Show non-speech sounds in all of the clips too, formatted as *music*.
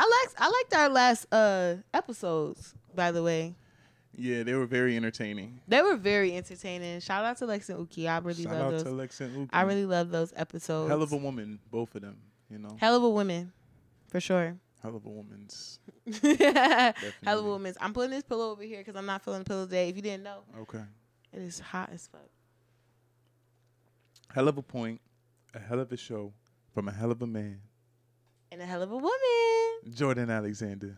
I liked I liked our last uh episodes. By the way, Yeah, they were very entertaining. they were very entertaining. Shout out to Lex and Uki. I really Shout love out those. to Lex and Uki. I really love those episodes. hell of a woman, both of them. You know, hell of a woman, for sure. hell of a woman's. *laughs* hell of a women's. I'm putting this pillow over here because I'm not feeling the pillow today. If you didn't know, Okay, it is hot as fuck. hell of a point, a hell of a show from a hell of a man, And a hell of a woman. Jordan Alexander.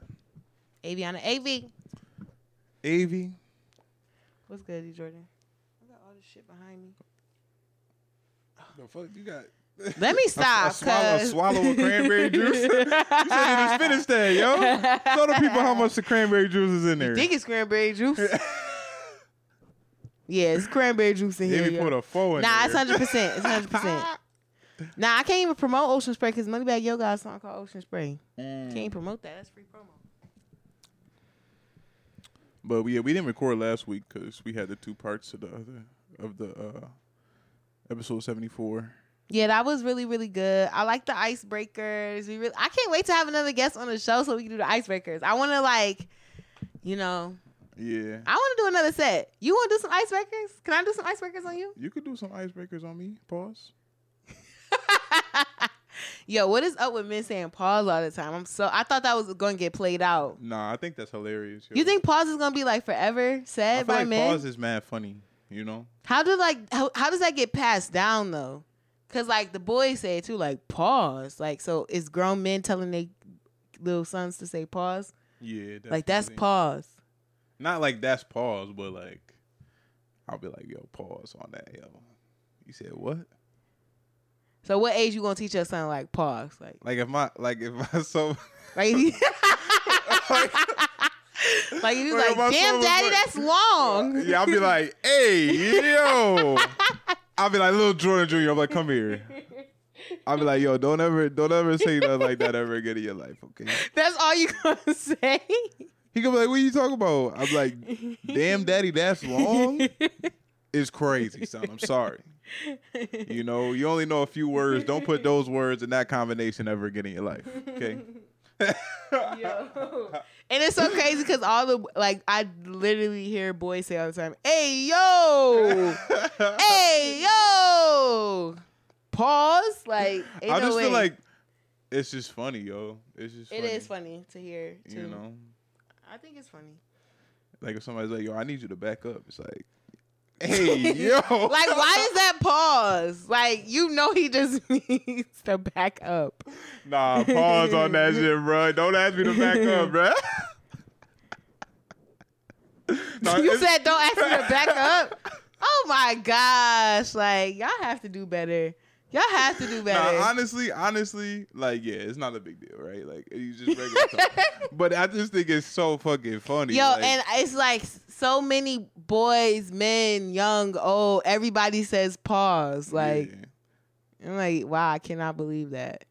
Avyana AV. Avi, What's good, D Jordan? I got all this shit behind me. the fuck you got? Let me *laughs* stop. A, swallow, a 'cause- swallow of cranberry *laughs* juice. you said you just finished that, yo. Tell the people how much the cranberry juice is in there. You think it's cranberry juice. *laughs* yeah, it's cranberry juice in here. Maybe yo. put a four in Nah, there. it's hundred percent. It's hundred percent. Nah, I can't even promote Ocean Spray because Moneybagg Yo got a song called Ocean Spray. Mm. Can't promote that. That's free promo. But yeah, we didn't record last week because we had the two parts of the other of the uh, episode seventy four. Yeah, that was really really good. I like the icebreakers. We really, I can't wait to have another guest on the show so we can do the icebreakers. I want to like, you know, Yeah, I want to do another set. You want to do some icebreakers? Can I do some icebreakers on you? you could do some icebreakers on me. Pause. Yo, what is up with men saying pause all the time? I'm so I thought that was going to get played out. Nah, I think that's hilarious. yo. You think pause is going to be like forever I said feel by like men? pause is mad funny. You know. How do like how, how does that get passed down though? Cause like the boys say it too, like pause. Like so, is grown men telling their little sons to say pause? Yeah, Like that's definitely. pause. Not like that's pause, but like I'll be like, yo, pause on that, yo. You said what? So what age you gonna teach your son like pause? Like Like if my like if I *laughs* so right? like he's *laughs* *laughs* Like, like, my damn, daddy, like- that's long. yeah, I'll be like, hey, yo. I'll be like, little Jordan Jr. I'm like, come here. I'll be like, yo, don't ever, don't ever say nothing like that ever again in your life, okay? That's all you gonna say. He gonna be like, what are you talking about? I'm like, damn, daddy, that's long. It's crazy, son. I'm sorry. You know, you only know a few words. Don't put those words in that combination ever again in your life, okay? *laughs* Yo. And it's so crazy because all the like I literally hear boys say all the time, "Hey yo, *laughs* hey yo." Pause. Like I no just way. feel like it's just funny, yo. It's just it funny, is funny to hear too. You know, I think it's funny. like if somebody's like, "Yo, I need you to back up," it's like, "Hey, *laughs* yo." Like, why is that pause? Like, you know, he just *laughs* needs to back up. Nah, pause on that shit, bro. Don't ask me to back up, *laughs* bro. You said don't ask me to back up. Oh my gosh! Like, y'all have to do better. Y'all have to do better. Nah, honestly, honestly, like, yeah, it's not a big deal, right? Like, you just regular talk. *laughs* But I just think it's so fucking funny. Yo, like, and it's like so many boys, men, young, old, everybody says pause. Like, yeah. I'm like, wow, I cannot believe that.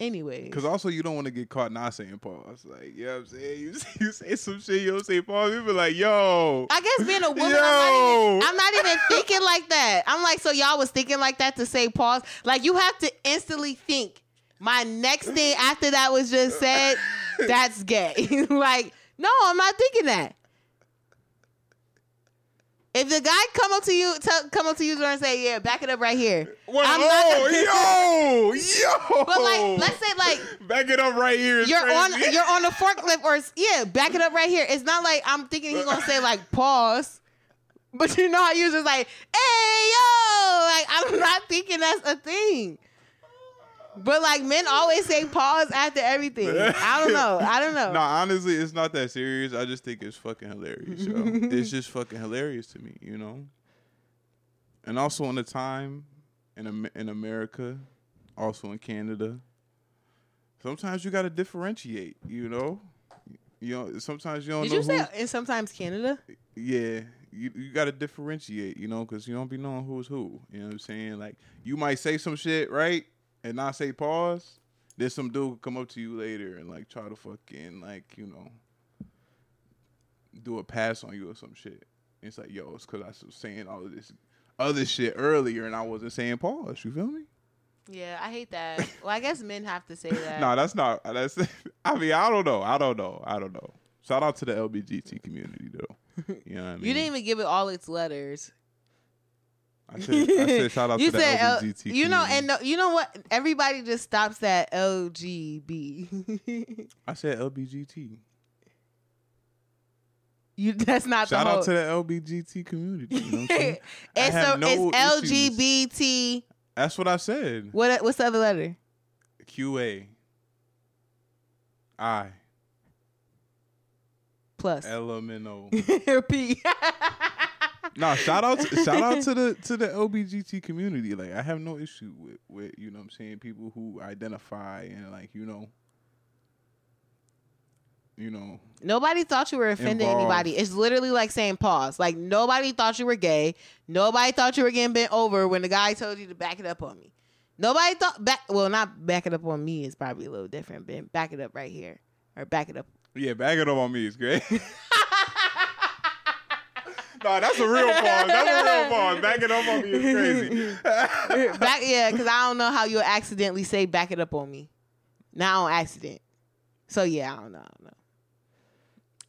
Anyway, Because also, you don't want to get caught not saying pause. Like, you know what I'm saying? You, *laughs* you say some shit, you don't say pause. You be like, yo. I guess being a woman, I'm, Yo. not even, I'm not even thinking like that. I'm like, so y'all was thinking like that to say pause. Like, you have to instantly think. My next thing after that was just said, *laughs* that's gay. *laughs* like, no, I'm not thinking that. If the guy come up to you, tell, come up to you and say, "Yeah, back it up right here," What? I'm oh, not. oh, yo, *laughs* yo. But like, let's say like Back it up right here. you're on you're on the forklift or yeah, back it up right here. It's not like I'm thinking he's gonna say like pause. But you know how you just like, hey yo, like I'm not thinking that's a thing. But like men always say pause after everything. I don't know. I don't know. *laughs* Nah, honestly, it's not that serious. I just think it's fucking hilarious. Yo. *laughs* it's just fucking hilarious to me, you know. And also in the time in in America, also in Canada, sometimes you got to differentiate. You know, you know. Sometimes you don't Did know you say and sometimes Canada? yeah, you you got to differentiate, you know, because you don't be knowing who's who. You know what I'm saying? Like you might say some shit right and not say pause. Then some dude will come up to you later and like try to fucking like you know do a pass on you or some shit. And it's like yo, it's because I was saying all of this other shit earlier and I wasn't saying pause. You feel me? Yeah, I hate that. well, I guess men have to say *laughs* that. No, that's not. That's. *laughs* I mean, I don't know. I don't know. I don't know. Shout out to the LBGT community though. You know what I mean? you didn't even give it all its letters. I said, I said *laughs* shout out you to the said uh, L- you know, and no, you know what? Everybody just stops at LGB. *laughs* I said LBGT. you that's not Shout out to the LBGT community. You know saying? *laughs* I it's have no it's issues. LGBT. That's what I said. What what's the other letter? QA. I. Plus. LMNO. P. No, shout out to, shout out to *laughs* the to the LBGT community. Like I have no issue with with you know what I'm saying people who identify and like you know you know Nobody thought you were offending Involved. anybody. It's literally like saying pause. Like nobody thought you were gay. Nobody thought you were getting bent over when the guy told you to back it up on me. Nobody thought back. Well, not back it up on me is probably a little different. But back it up right here or back it up. yeah back it up on me is great. *laughs* *laughs* no, that's a real pause. That's a real pause. Back it up on me is crazy. *laughs* back yeah, because I don't know how you'll accidentally say back it up on me. Now on accident. So yeah, I don't know. I don't know.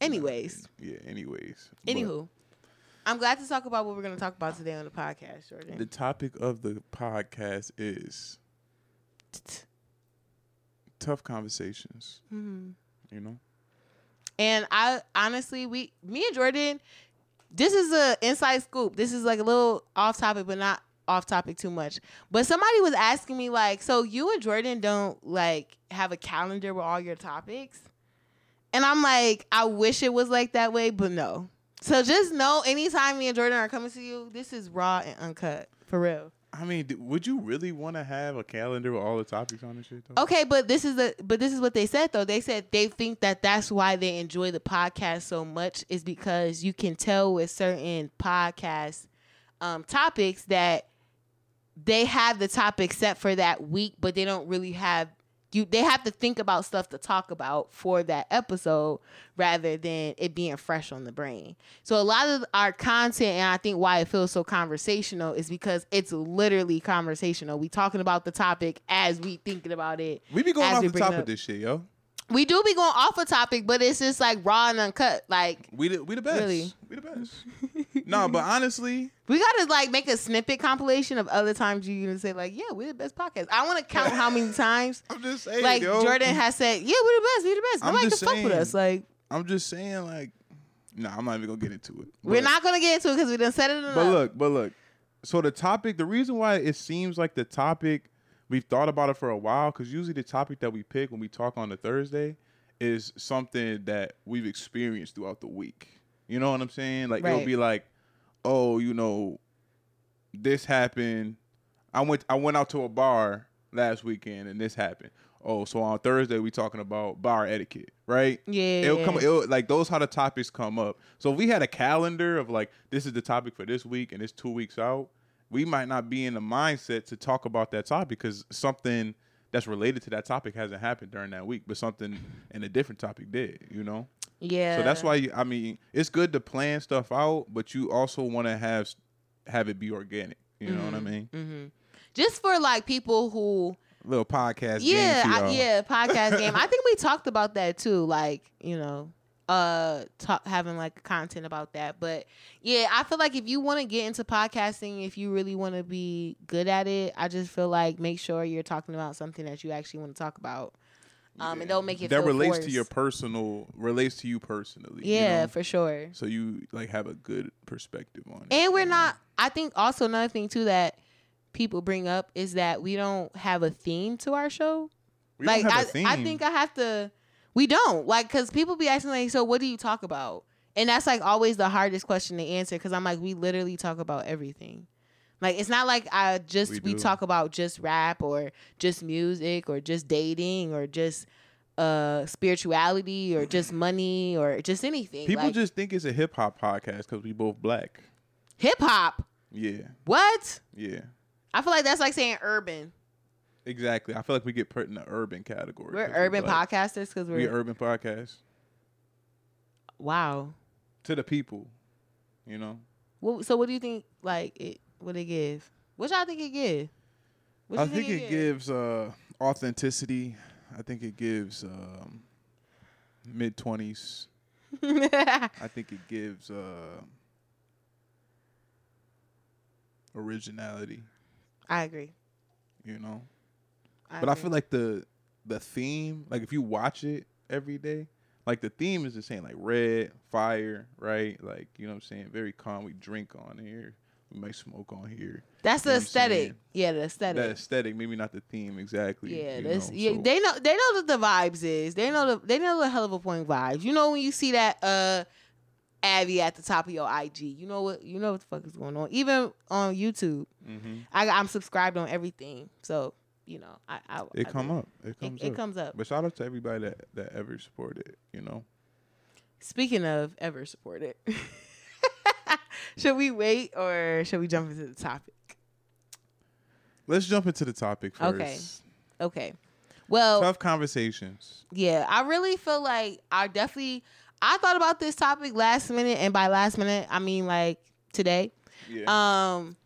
Anyways, yeah. Anyways. Anywho, I'm glad to talk about what we're gonna talk about today on the podcast, Jordan. the topic of the podcast is tough conversations. Mhm. You know. And I honestly, we, me and Jordan, this is a inside scoop. This is like a little off topic, but not off topic too much. But somebody was asking me like, so you and Jordan don't like have a calendar with all your topics? And I'm like, I wish it was like that way, but no. So just know, anytime me and Jordan are coming to you, this is raw and uncut for real. I mean, would you really want to have a calendar with all the topics on this shit? Though? Okay, but this is the but this is what they said though. They said they think that that's why they enjoy the podcast so much is because you can tell with certain podcast um, topics that they have the topic set for that week, but they don't really have you. They have to think about stuff to talk about for that episode rather than it being fresh on the brain. So a lot of our content, and I think why it feels so conversational, is because it's literally conversational. We talking about the topic as we thinking about it. We be going off the top of this shit, yo. We do be going off a topic, but it's just like raw and uncut. Like We the we the best. Really? We the best. no, but *laughs* honestly, we gotta like make a snippet compilation of other times you gonna say like, yeah, we're the best podcast. I want to count how many *laughs* times I'm just saying, like yo. Jordan has said, yeah, we're the best, we're the best. I'm Nobody can just fuck with us. Like I'm just saying, like, nah, I'm not even gonna get into it. we're not gonna get into it because we done said it enough. But look, but look. So the topic, the reason why it seems like the topic we've thought about it for a while, because usually the topic that we pick when we talk on the Thursday is something that we've experienced throughout the week. You know what I'm saying? Like it'll be like, oh, you know, this happened. I went I went out to a bar last weekend and this happened. Oh, so on Thursday we talking about bar etiquette, right? yeah, It'll come. It'll, like those how the topics come up. So we had a calendar of like this is the topic for this week and it's two weeks out, we might not be in the mindset to talk about that topic because something that's related to that topic hasn't happened during that week, but something in a different topic did. You know. yeah. So that's why you, I mean it's good to plan stuff out, but you also want to have have it be organic. You know what I mean? Mm-hmm. Just for like people who Little podcast. yeah, game I, yeah, podcast *laughs* game. I think we talked about that too. Like, you know, uh, talk, having like content about that. But yeah, I feel like if you want to get into podcasting, if you really want to be good at it, I just feel like make sure you're talking about something that you actually want to talk about. Um, and don't make it that relates to your personal relates to you personally. you yeah, know? for sure. so you like have a good perspective on it. And we're you not. I think also another thing too that people bring up is that we don't have a theme to our show. We like I. I think I have to. We don't like because people be asking like, so what do you talk about? And that's like always the hardest question to answer because I'm like, we literally talk about everything. Like it's not like I just We we, talk about just rap or just music or just dating or just uh spirituality or just money or just anything. people like, just think it's a hip hop podcast because we both black. hip hop. Yeah, What? yeah, I feel like that's like saying urban. Exactly. I feel like we get put in the urban category. We're urban black. podcasters because we're We urban podcast wow. to the people. You know, Well, so what do you think? Like it, what it gives? What y'all think it give? What I you think it gives uh, authenticity. I think it gives um, mid twenties. *laughs* I think it gives uh, originality. I agree. You know, I but I feel like the the theme, like if you watch it every day, like the theme is the same, like red, fire, right? Like you know what I'm saying. Very calm. We drink on here. We might smoke on here. that's the you know what aesthetic. Yeah, the aesthetic. That aesthetic, maybe not the theme exactly. Yeah, this, know, yeah, so- they know they know what the vibes is. They know the they know the hell of a point vibes. You know when you see that uh Abby at the top of your IG, you know what you know what the fuck is going on. Even on YouTube, Mhm. I I'm subscribed on everything, so you know I, I It I come do. up. It It, comes it up. comes up. But shout out to everybody that that ever supported. You know. Speaking of ever supported, *laughs* should we wait or should we jump into the topic? Let's jump into the topic first. Okay. Okay. Well, Tough conversations. Yeah, I really feel like I definitely I thought about this topic last minute, and by last minute I mean like today. Yeah. Um,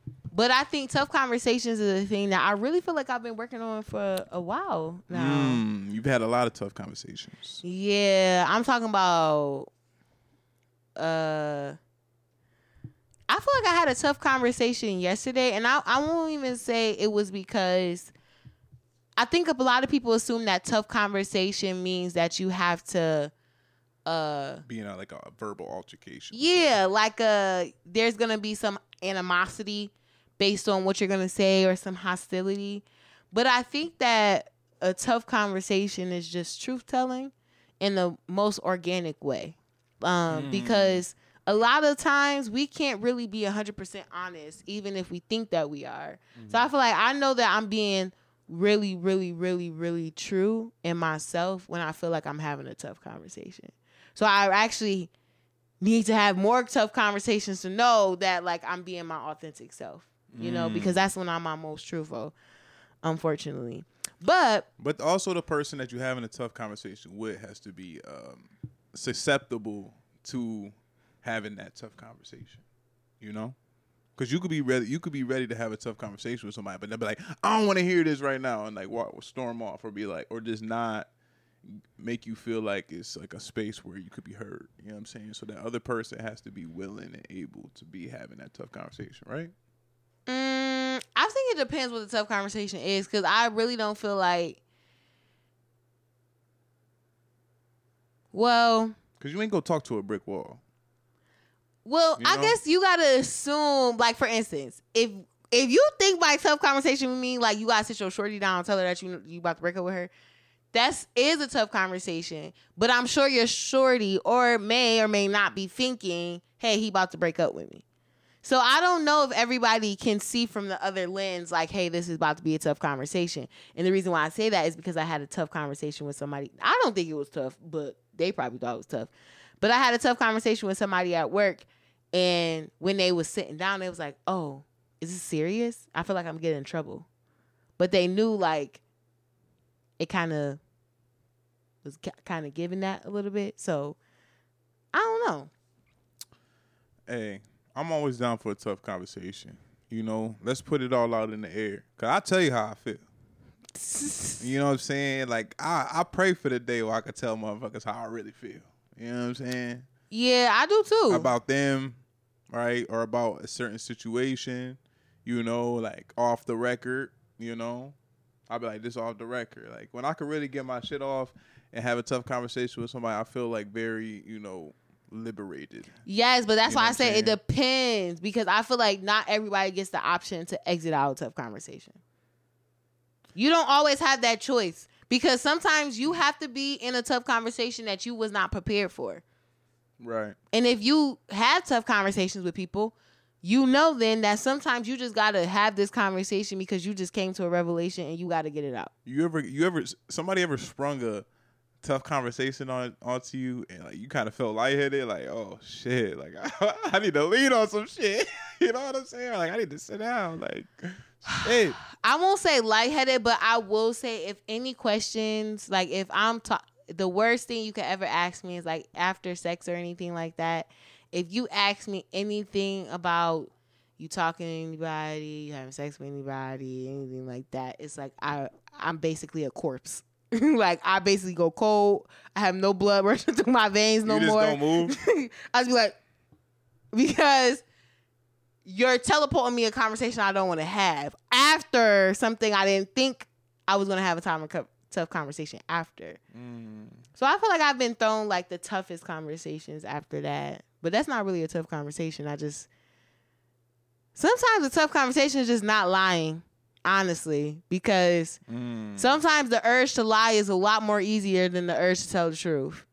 but I think tough conversations is a thing that I really feel like I've been working on for a while now. Mm, you've had a lot of tough conversations. Yeah, I'm talking about. Uh, I feel like I had a tough conversation yesterday, and I I won't even say it was because. I think a lot of people assume that tough conversation means that you have to, uh, Being a, like a verbal altercation. yeah, like uh, there's gonna be some animosity based on what you're gonna say or some hostility, but I think that a tough conversation is just truth telling in the most organic way, um, Mm. because a lot of times we can't really be 100% honest, even if we think that we are. So I feel like I know that I'm being really, really, really, really true in myself when I feel like I'm having a tough conversation. So I actually need to have more tough conversations to know that like I'm being my authentic self. You know, Mm. because that's when I'm my most truthful, unfortunately. But But also the person that you're having a tough conversation with has to be um, susceptible to having that tough conversation. You know? Because you could be ready, you could be ready to have a tough conversation with somebody, but they'll be like, "I don't want to hear this right now," and like walk, storm off, or be like, or just not make you feel like it's like a space where you could be heard. You know what I'm saying? So that other person has to be willing and able to be having that tough conversation, right? Depends what the tough conversation is because I really don't feel like. Well, Because you ain't gonna talk to a brick wall. Well, You I guess you gotta assume, like for instance, if if you think by tough conversation with me, like you gotta sit your shorty down and tell her that you you about to break up with her, that's is a tough conversation. But I'm sure your shorty or may or may not be thinking, hey, he about to break up with me. So I don't know if everybody can see from the other lens, like, hey, this is about to be a tough conversation. And the reason why I say that is because I had a tough conversation with somebody. I don't think it was tough, but they probably thought it was tough. But I had a tough conversation with somebody at work, and when they was sitting down, they was like, "Oh, is this serious? I feel like I'm getting in trouble." But they knew like it kind of was kind of giving that a little bit. So I don't know. Hey, I'm always down for a tough conversation. You know, let's put it all out in the air. Cause I tell you how I feel. *laughs* You know what I'm saying? Like I, I pray for the day where I can tell motherfuckers how I really feel. You know what I'm saying? yeah, I do too. About them, right? Or about a certain situation, you know, like off the record, you know. I'll be like, this off the record. Like when I can really get my shit off and have a tough conversation with somebody, I feel like very, you know, liberated. yes, but that's You why I say it depends because I feel like not everybody gets the option to exit out of a tough conversation. You don't always have that choice because sometimes you have to be in a tough conversation that you was not prepared for. Right. And if you have tough conversations with people, you know then that sometimes you just gotta have this conversation because you just came to a revelation and you gotta get it out. You ever you ever somebody ever sprung a tough conversation on onto you and like you kind of felt lightheaded like oh shit like I, *laughs* I need to lead on some shit *laughs* you know what I'm saying like I need to sit down like shit *sighs* I won't say lightheaded, but I will say if any questions, like if I'm ta- the worst thing you could ever ask me is like after sex or anything like that. If you ask me anything about you talking to anybody, you having sex with anybody, anything like that, it's like I I'm basically a corpse. *laughs* like I basically go cold. I have no blood *laughs* rushing through my veins no you just more. don't move. *laughs* I just be like, because you're teleporting me a conversation I don't want to have after something I didn't think I was gonna have a time co- tough conversation after. Mm. So I feel like I've been thrown like the toughest conversations after that, but that's not really a tough conversation. I just sometimes a tough conversation is just not lying, honestly, because Mm. sometimes the urge to lie is a lot more easier than the urge to tell the truth.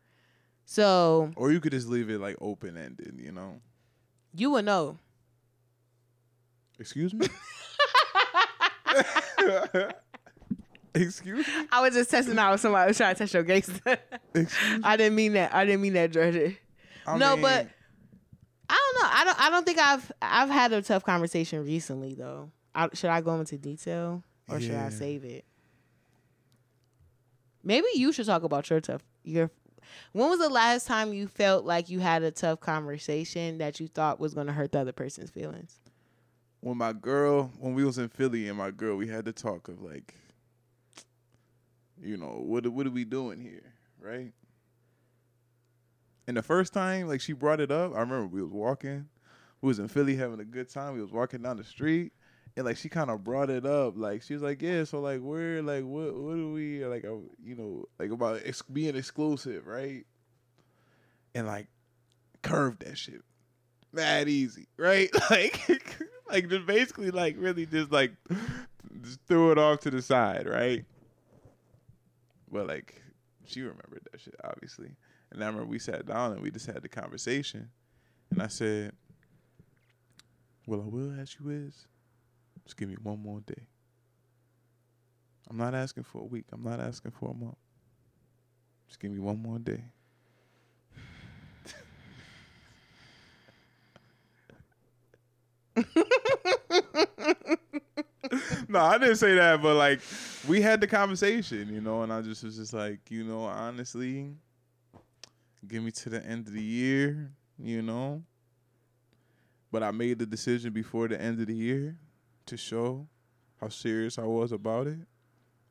So Or you could just leave it like open ended, you know. you would know. Excuse me. *laughs* *laughs* Excuse me. I was just testing out if somebody I was trying to test your gangster. Excuse. *laughs* I didn't mean that. I didn't mean that, Georgia. I no, mean, but I don't know. I don't. I don't think I've I've had a tough conversation recently though. I, should I go into detail or should I save it? Maybe you should talk about your tough your. When was the last time you felt like you had a tough conversation that you thought was going to hurt the other person's feelings? when my girl, when we was in Philly and my girl, we had to talk of like, you know, what what are we doing here, right? And the first time, like she brought it up, I remember we was walking, we was in Philly having a good time. We was walking down the street, and like she kind of brought it up, like she was like, yeah, so like where, like what, what do we like, uh, you know, like about ex- being exclusive, right? And like curved that shit, mad easy, right? *laughs* Like, like just basically like really just like just threw it off to the side, right? But like she remembered that shit, obviously. And I remember we sat down and we just had the conversation. And I said, Well, I will ask you is, just give me one more day. I'm not asking for a week. I'm not asking for a month. Just give me one more day. *laughs* no, I didn't say that, but like we had the conversation, you know, and I just was just like, you know, honestly, give me to the end of the year, you know. But I made the decision before the end of the year to show how serious I was about it,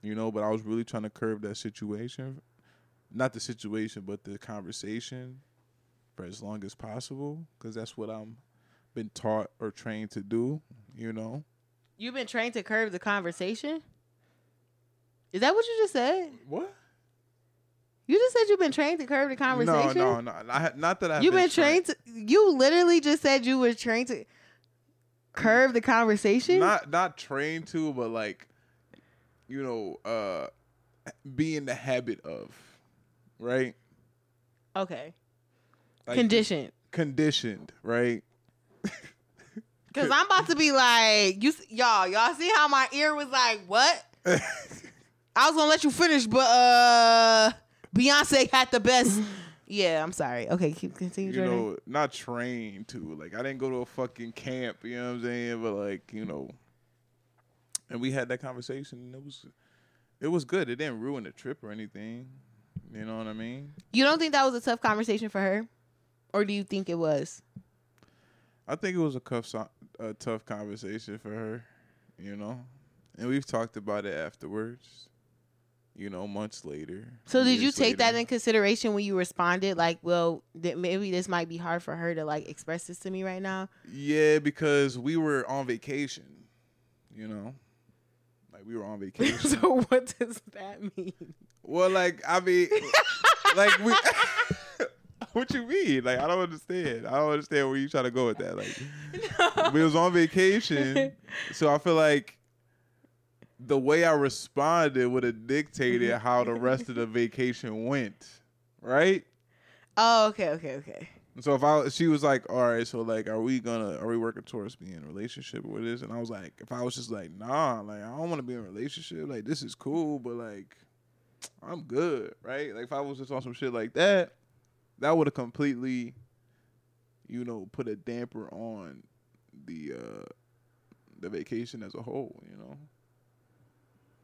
you know. But I was really trying to curb that situation, not the situation, but the conversation, for as long as possible, because that's what I'm been taught or trained to do, you know. You've been trained to curb the conversation. Is that what you just said? What? You just said you've been trained to curb the conversation. No, no, no. I, not that I've You've been, trained to. You literally just said you were trained to curb the conversation. Not not trained to, but like, you know, uh, be in the habit of, right? okay. Like, Conditioned. Conditioned, right? *laughs* Cause I'm about to be like you, y'all. Y'all see how my ear was like, what? *laughs* I was gonna let you finish, but uh, Beyonce had the best. *laughs* Yeah, I'm sorry. Okay, keep continue. you Jordan. know, not trained to. Like, I didn't go to a fucking camp. You know what I'm saying? But like, you know, and we had that conversation. And it was, it was good. It didn't ruin the trip or anything. You know what I mean? you don't think that was a tough conversation for her, or do you think it was? I think it was a tough, a tough conversation for her, you know, and we've talked about it afterwards, you know, months later. So did you take that in consideration when you responded? Like, well, th- maybe this might be hard for her to like express this to me right now. Yeah, because we were on vacation, you know, like we were on *laughs* vacation. so what does that mean? well, like I mean, like we. *laughs* what you mean? Like I don't understand. I don't understand where you trying to go with that. Like *laughs* we was on vacation, so I feel like the way I responded would have dictated how the rest of the vacation went, right? Oh, okay, okay, okay. So if I, she was like, all right, so like, are we gonna, are we working towards being in a relationship with this? And I was like, if I was just like, nah, like I don't want to be in a relationship. Like this is cool, but like, I'm good, right? Like if I was just on some shit like that, that would have completely, you know, put a damper on the uh the vacation as a whole, you know.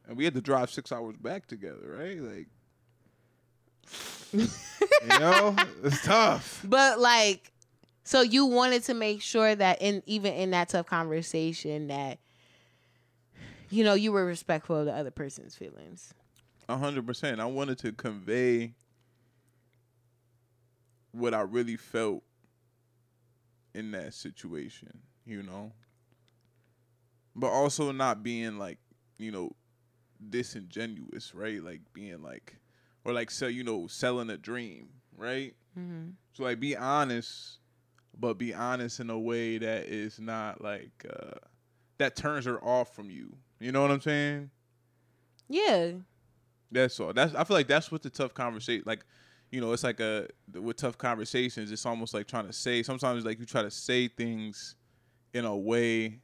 And we had to drive six hours back together, right? Like, you *laughs* know, it's tough. But like, So you wanted to make sure that in even in that tough conversation that you know you were respectful of the other person's feelings. A hundred percent. I wanted to convey what I really felt in that situation, you know. But also not being like, you know, disingenuous, right? Like being like, or like sell, you know, selling a dream, right? Mm-hmm. So like, be honest, but be honest in a way that is not like uh that turns her off from you. You know what I'm saying? Yeah. That's all. That's I feel like that's what the tough conversation like you know, it's like a with tough conversations, it's almost like trying to say sometimes like you try to say things in a way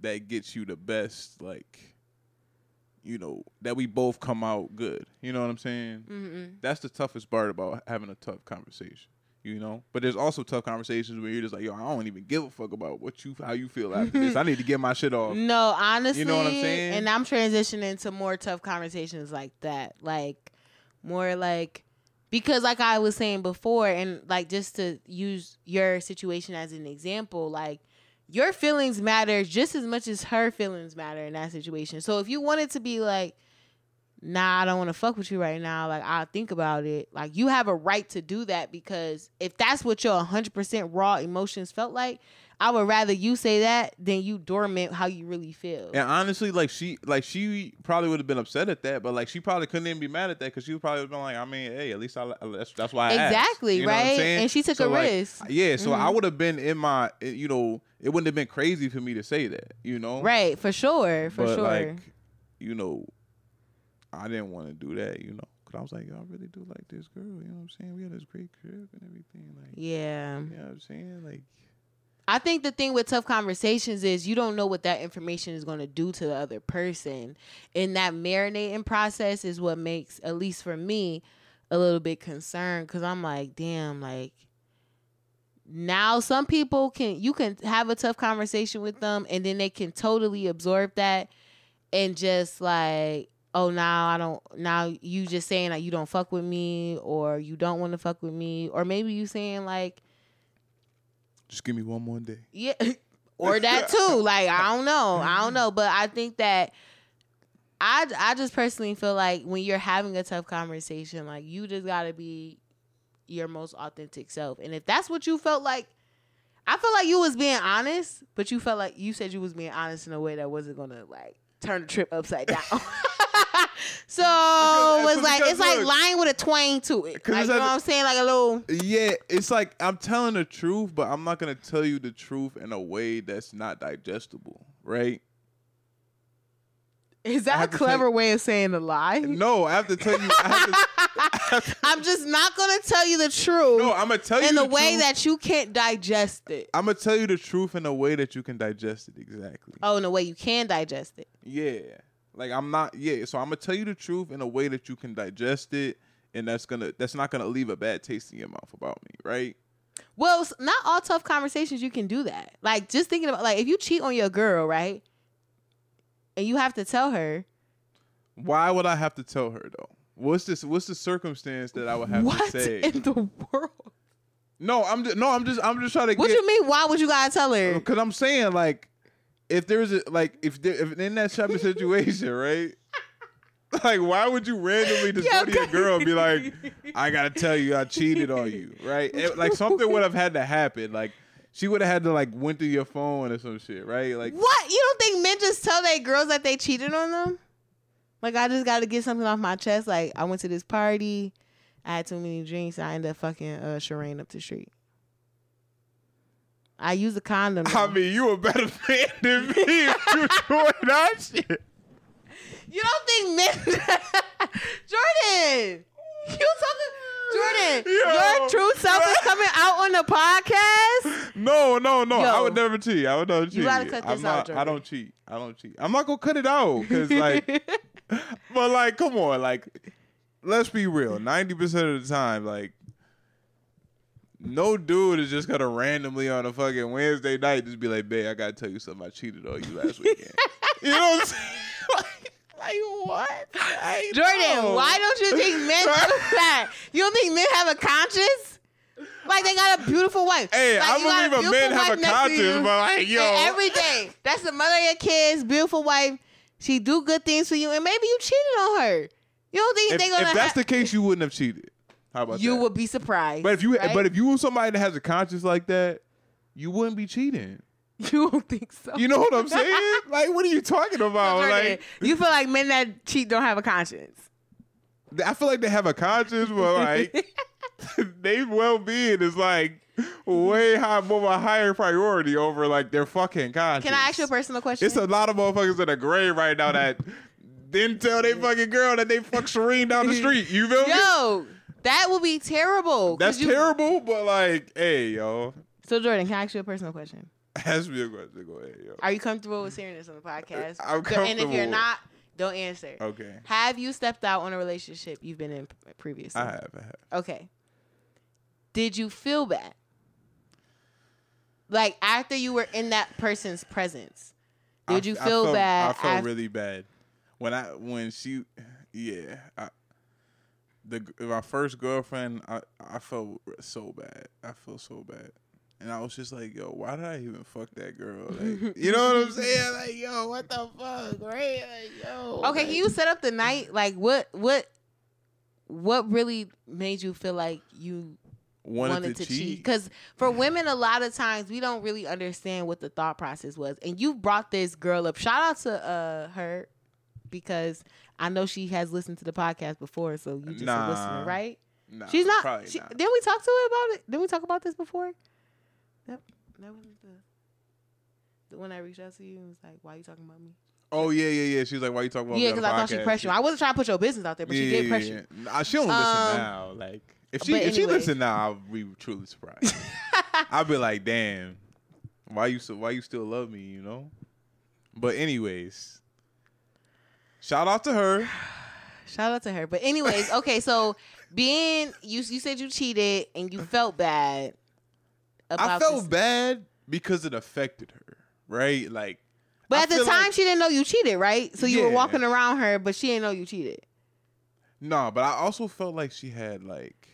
that gets you the best like you know, that we both come out good. You know what I'm saying? Mm-hmm. That's the toughest part about having a tough conversation. You know, but there's also tough conversations where you're just like, yo, I don't even give a fuck about what you, how you feel after this. I *laughs* need to get my shit off. No, honestly, You know what I'm saying? And I'm transitioning to more tough conversations like that, like more like because, like I was saying before, and like just to use your situation as an example, like your feelings matter just as much as her feelings matter in that situation. So if you wanted to be like, nah, I don't want to fuck with you right now. Like, I'll think about it. Like, you have a right to do that because if that's what your 100% raw emotions felt like, I would rather you say that than you dormant how you really feel. And honestly, like she, like she probably would have been upset at that, but like she probably couldn't even be mad at that because she would probably have been like, I mean, hey, at least I, that's, that's why I asked. Exactly, You know what I'm right? And she took So, a like, risk. Yeah, so I Mhm. would have been in my, you know, it wouldn't have been crazy for me to say that, you know, Right, for sure, for but sure. like, you know, I didn't want to do that, you know, because I was like, yo, I really do like this girl, you know what I'm saying? We had this great crib and everything, like, yeah. you know what I'm saying? Like, I think the thing with tough conversations is you don't know what that information is going to do to the other person. And that marinating process is what makes, at least for me, a little bit concerned because I'm like, damn, like, now some people can, you can have a tough conversation with them and then they can totally absorb that and just like, oh, now I don't, now you just saying that you don't fuck with me or you don't want to fuck with me. Or maybe you saying like, just give me one more day. yeah, *laughs* or that *laughs* too. Like I don't know, I don't know, but I think that I I just personally feel like when you're having a tough conversation, like you just gotta be your most authentic self, and if that's what you felt like. I feel like you was being honest, but you felt like you said you was being honest in a way that wasn't gonna like turn the trip upside down. *laughs* so Because- uh, it's like because it's like lying with a twang to it. Like, you know what I'm saying? Like a little Yeah, it's like I'm telling the truth, but I'm not gonna tell you the truth in a way that's not digestible, right? Is that a clever tell way of saying a lie? No, I have to tell you. I *laughs* I'm just not gonna tell you the truth no, I'm gonna tell you in the, the way truth. that you can't digest it. I'm gonna tell you the truth in a way that you can digest it exactly. Oh, in a way you can digest it. Yeah, like I'm not. Yeah, so I'm gonna tell you the truth in a way that you can digest it, and that's gonna that's not gonna leave a bad taste in your mouth about me, right? Well, not all tough conversations you can do that. Like just thinking about like if you cheat on your girl, right? And you have to tell her Why would I have to tell her though? What's this? What's the circumstance that I would have what to say? in the world. no, I'm just no, I'm just I'm just trying to. What get. you mean? Why would you gotta tell her? Uh, because I'm saying like, if there's a like if there, if in that type of situation, right? *laughs* Like, why would you randomly just go to your girl and be like, "I gotta tell you, I cheated on you," right? It- like something would have had to happen. Like she would have had to like went through your phone or some shit, right? Like, What? You don't think men just tell their girls that they cheated on them? Like I just got to get something off my chest. Like I went to this party, I had too many drinks, I ended up fucking uh, Shireen up the street. I use a condom. I though. mean, you a better *laughs* man than me if you doing that shit. you don't think men? *laughs* Jordan, you talking? Jordan, Yo, your true self is coming out on the podcast. No, no, no. I would never cheat. I would never cheat. You gotta cut I'm this not, out, I don't cheat. I don't cheat. I'm not gonna cut it out because like, *laughs* but like, come on, like, let's be real. Ninety percent of the time, like, no dude is just gonna randomly on a fucking Wednesday night just be like, "Babe, I gotta tell you something. I cheated on you last weekend." *laughs* you know what I'm saying? *laughs* like, like what? Like, Jordan, no. why don't you think men *laughs* do that? You don't think men have a conscience? Like they got a beautiful wife. Hey, like, I you got a believe a man have a conscience, but like, yo, And every day. That's the mother of your kids, beautiful wife. She do good things for you, and maybe you cheated on her. You don't think if, they gonna? if that's ha- the case, you wouldn't have cheated. How about you that? would be surprised. But if you, right? but if you were somebody that has a conscience like that, you wouldn't be cheating. *laughs* you don't think so. You know what I'm *laughs* saying? like, what are you talking about? Jordan, Like, you feel like men that cheat don't have a conscience. I feel like they have a conscience, but like, *laughs* their well being is like way high, more of a higher priority over like their fucking conscience. Can I ask you a personal question? It's a lot of motherfuckers in the grave right now that didn't tell their fucking girl that they fucked Shireen down the street. You feel me? Yo, that would be terrible. 'cause That's you- terrible, but like, hey, yo, So Jordan, can I ask you a personal question? ask me a question. Go ahead, yo. Are you comfortable with hearing this on the podcast? I'm Don't- And if you're not, don't answer. Okay, Have you stepped out on a relationship you've been in p- previously? I have, I have. Okay. Did you feel bad? Like after you were in that person's presence, did I- you I feel felt- bad? I felt af- really bad when I when she, yeah, I, the my first girlfriend, I I felt so bad. I felt so bad, and I was just like, yo, why did I even fuck that girl? Like, *laughs* you know what I'm saying? Like, yo, what the fuck, right? Like, yo. Okay, can you set up the night? Like what what what really made you feel like you wanted, wanted, to, to, cheat? cheat? Because for women, a lot of times we don't really understand what the thought process was. And you brought this girl up. Shout out to uh her because I know she has listened to the podcast before, so you just a Nah. listener, right? Nah, She's not. She, not. Didn't we talk to her about it? Didn't we talk about this before? That that wasn't the the one I reached out to you and was like, "Why are you talking about me?" Oh yeah, yeah, yeah. She was like, why are you talking about? yeah, because I thought she pressured. you. I wasn't trying to put your business out there, but she did pressure. you. Nah, she don't listen Um, now. Like if she if she listen now, I'll be truly surprised. *laughs* I'll be like, damn, why you so why you still love me? You know. But anyways, shout out to her. *sighs* Shout out to her. But anyways, *laughs* okay, so being you you said you cheated and you felt bad. About I felt this. bad because it affected her, right? Like, But I at the time like- she didn't know you cheated, right? So you were walking around her, but she didn't know you cheated. no, but I also felt like she had like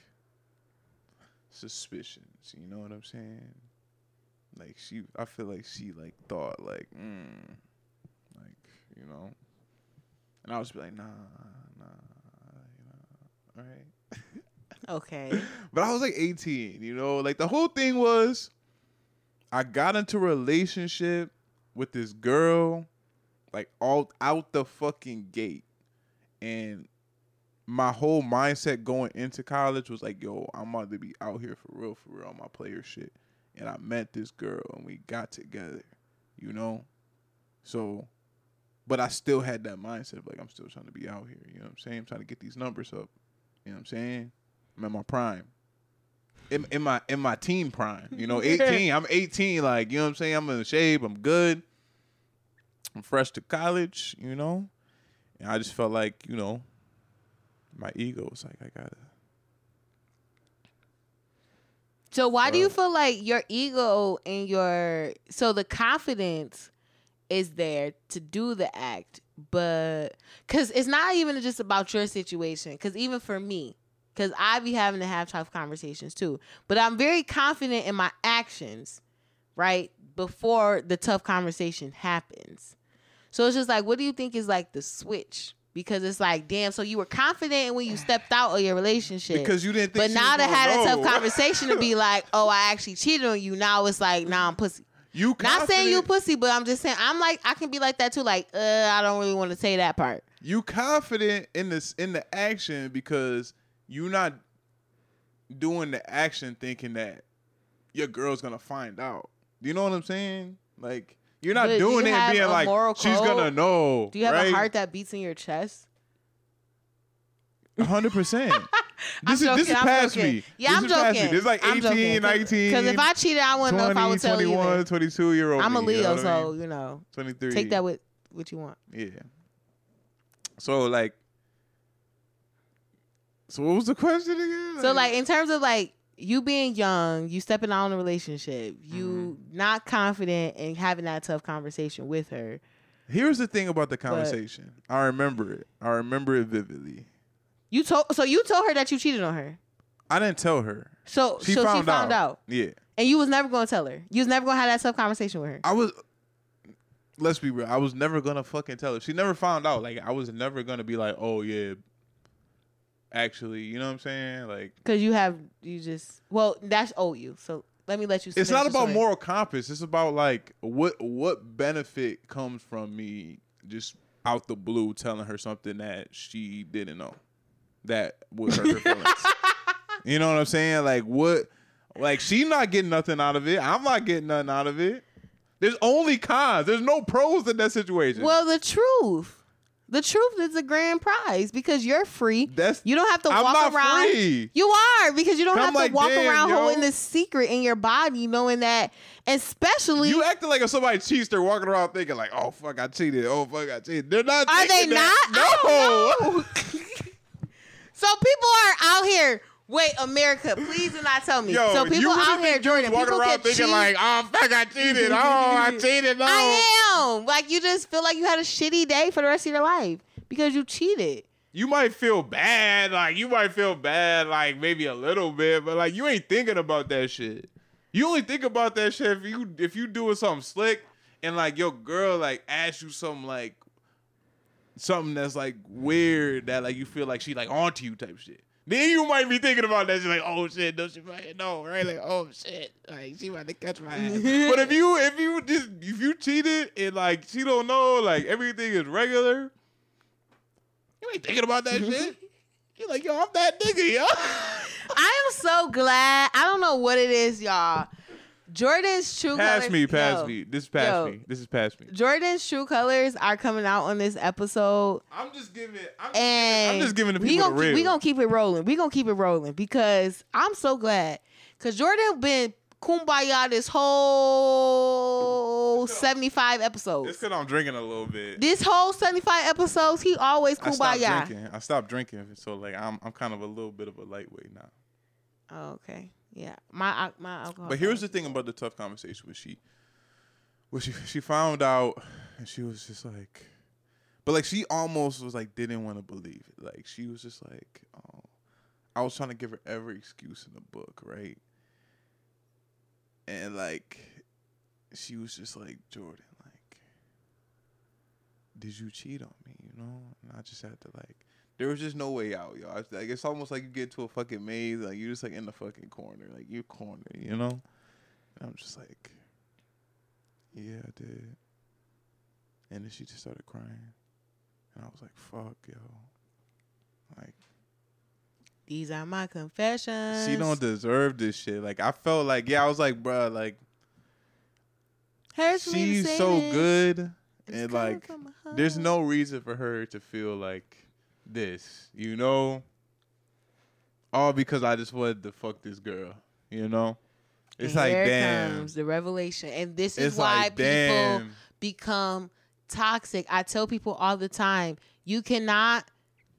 suspicions. You know what I'm saying? Like she, I feel like she like thought like, mm, like you know, and I was be like, nah, nah, you know, all right. *laughs* Okay. But I was like 18, you know, like the whole thing was I got into a relationship with this girl, like all out the fucking gate. And my whole mindset going into college was like, yo, I'm about to be out here for real, for real on my player shit. And I met this girl and we got together, you know? So, but I still had that mindset of like, I'm still trying to be out here, you know what I'm saying? I'm trying to get these numbers up, you know what I'm saying? I'm in my prime. In, in my in my teen prime, you know, *laughs* 18. I'm 18, like, you know what I'm saying? I'm in shape, I'm good. I'm fresh to college, you know? And I just felt like, you know, my ego was like, I gotta So why do you feel like your ego and your so the confidence is there to do the act, but because it's not even just about your situation. Because even for me, because I be having to have tough conversations too, but I'm very confident in my actions, right before the tough conversation happens. So it's just like, what do you think is like the switch? Because it's like, damn. So you were confident when you stepped out of your relationship, because you didn't think but now to had a tough conversation to be *laughs* like, oh, I actually cheated on you. Now it's like, nah, I'm pussy. You Not saying you confident- pussy, but I'm just saying I'm like I can be like that too. Like, uh, I don't really want to say that part. you confident in this in the action because you're not doing the action thinking that your girl's gonna find out. Do you know what I'm saying? Like you're not But do doing you it and being like she's gonna know. Do you have right? a heart that beats in your chest? hundred percent. *laughs* This is I'm this is joking, I'm past me. Yeah, this I'm is past me. joking. This is like I'm 18, joking. 19. Because if I cheated, I wouldn't know if I would tell 21, you. 22 year old. I'm a me, you know Leo, I so mean? you know, 23. take that with what you want. Yeah. So like So what was the question again? So like in terms of like you being young, you stepping out in a relationship, you Mm-hmm. not confident in having that tough conversation with her. Here's the thing about the conversation. I remember it. I remember it vividly. You told so you told her that you cheated on her. I didn't tell her. So She so found, she found out. Yeah. and you was never gonna tell her. You was never gonna have that tough conversation with her. I was. Let's be real. I was never gonna fucking tell her. She never found out. Like I was never gonna be like, oh yeah. Actually, you know what I'm saying? Like Cause you have you just well that's old you. So let me let you. it's not about story. moral compass. It's about like what what benefit comes from me just out the blue telling her something that she didn't know that would hurt her feelings. *laughs* you know what I'm saying? Like what? Like she not getting nothing out of it. I'm not getting nothing out of it. There's only cons. There's no pros in that situation. Well, the truth. The truth is the grand prize because you're free. That's You don't have to I'm walk not around. free. You are because you don't have like, to walk around yo. holding this secret in your body, knowing that, especially. You acting like if somebody cheats, they're walking around thinking like, "Oh fuck, I cheated. Oh fuck, I cheated." They're not. are they not? that. I No. *laughs* so people are out here. Wait, America, please do not tell me. Yo, so people really out here, Jordan, walking people around thinking cheat. like, "Oh fuck, I cheated. *laughs* Oh, I cheated." No. I am. Like you just feel like you had a shitty day for the rest of your life because you cheated. You might feel bad, like you might feel bad, like maybe a little bit, but like you ain't thinking about that shit. You only think about that shit if you if you doing something slick and like your girl like asks you something like something that's like weird that like you feel like she like onto you type shit. Then you might be thinking about that shit like, oh shit, no, she might know, right? Like, oh shit, like she might to catch my ass. *laughs* but if you if you just if you cheated and like she don't know, like everything is regular, you ain't thinking about that shit. *laughs* You're like, yo, I'm that nigga, yo. I am so glad. I don't know what it is, y'all. Jordan's true pass colors. me, pass yo, me. This is pass yo. me. This is pass me. Jordan's true colors are coming out on this episode, I'm just giving. I'm just, and giving, I'm just giving the we people gonna the real. we gonna keep it rolling. We gonna keep it rolling because I'm so glad because Jordan been kumbaya this whole 75 it's episose. because I'm drinking a little bit. This whole 75 episodes, he always kumbaya. I stopped drinking. I stopped drinking, so like I'm I'm kind of a little bit of a lightweight now. Oh, okay, yeah, my my alcohol. But here's the thing about the tough conversation with she. Well, she she found out, and she was just like, but like she almost was like didn't want to believe it. Like she was just like, oh, I was trying to give her every excuse in the book, right? And like, she was just like Jordan, like, did you cheat on me? You know? And I just had to like. There was just no way out, y'all. It's like it's almost like you get to a fucking maze, like you're just like in the fucking corner, like you're cornered, you know. And I'm just like, yeah, I did. And then she just started crying, and I was like, fuck, yo, like These are my confessions. she don't deserve this shit. Like I felt like, yeah, I was like, bruh, like she's so good, It's and like there's no reason for her to feel like this, you know? All because I just wanted to fuck this girl, you know? It's And like here damn. comes the revelation, and this is It's why like people damn. become toxic. I tell people all the time, you cannot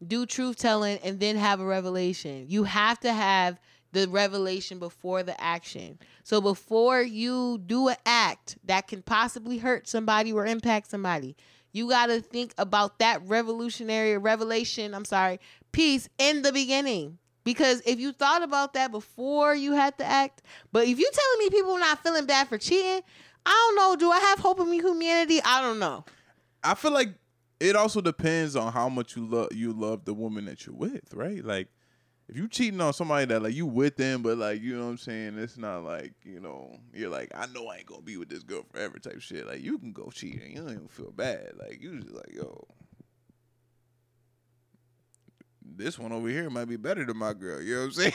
do truth telling and then have a revelation. You have to have the revelation before the action. So before you do an act that can possibly hurt somebody or impact somebody, you got to think about that revolutionary revelation, I'm sorry, piece in the beginning. Because if you thought about that before you had to act, but if you telling me people not feeling bad for cheating, I don't know. Do I have hope in me humanity? I don't know. I feel like it also depends on how much you love you love the woman that you're with, right? Like if you cheating on somebody that like you with them, but like you know what I'm saying, it's not like you know you're like I know I ain't gonna be with this girl forever type shit. Like you can go cheat and you don't even feel bad. Like you just like yo, this one over here might be better than my girl. You know what I'm saying?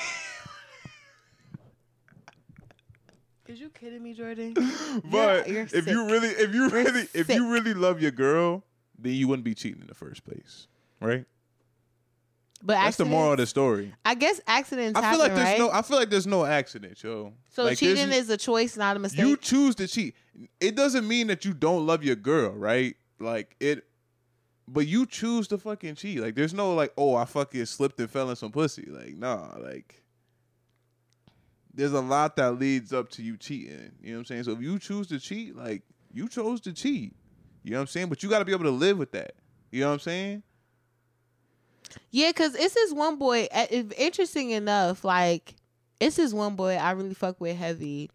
Is you kidding me, Jordan? *laughs* but you're if you really, if you You're really, if sick. you really love your girl, then you wouldn't be cheating in the first place, right? But That's the moral of the story. I guess accidents I feel happen, like there's right? no. I feel like there's no accident, yo. so Like, cheating is a choice, not a mistake. you choose to cheat. It doesn't mean that you don't love your girl, right? Like it, but you choose to fucking cheat. Like there's no like, oh, I fucking slipped and fell in some pussy. Like nah, like. There's a lot that leads up to you cheating. You know what I'm saying? So if you choose to cheat, like you chose to cheat. You know what I'm saying? But you got to be able to live with that. You know what I'm saying? Yeah, because it's this one boy. uh, Interesting enough, like it's this one boy I really fuck with heavy,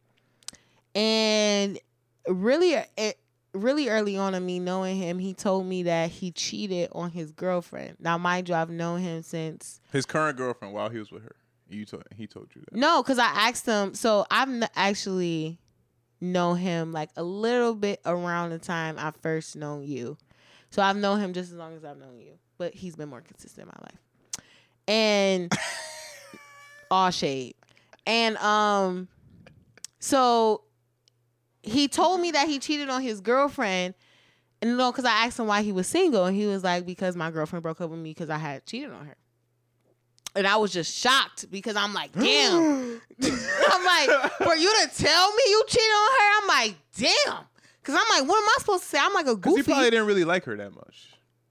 and really, really early on in me knowing him, he told me that he cheated on his girlfriend. Now, mind you, I've known him since His current girlfriend while he was with her. You told he told you that. no, because I asked him. So I've n- actually know him like a little bit around the time I first known you. So I've known him just as long as I've known you, but he's been more consistent in my life. And *laughs* all shade. And um, so he told me that he cheated on his girlfriend. And you know, because I asked him why he was single, and he was like, because my girlfriend broke up with me because I had cheated on her. And I was just shocked because I'm like, damn. *gasps* *laughs* I'm like, for you to tell me you cheated on her, I'm like, damn. Because I'm like, what am I supposed to say? I'm like a Because he probably didn't really like her that much.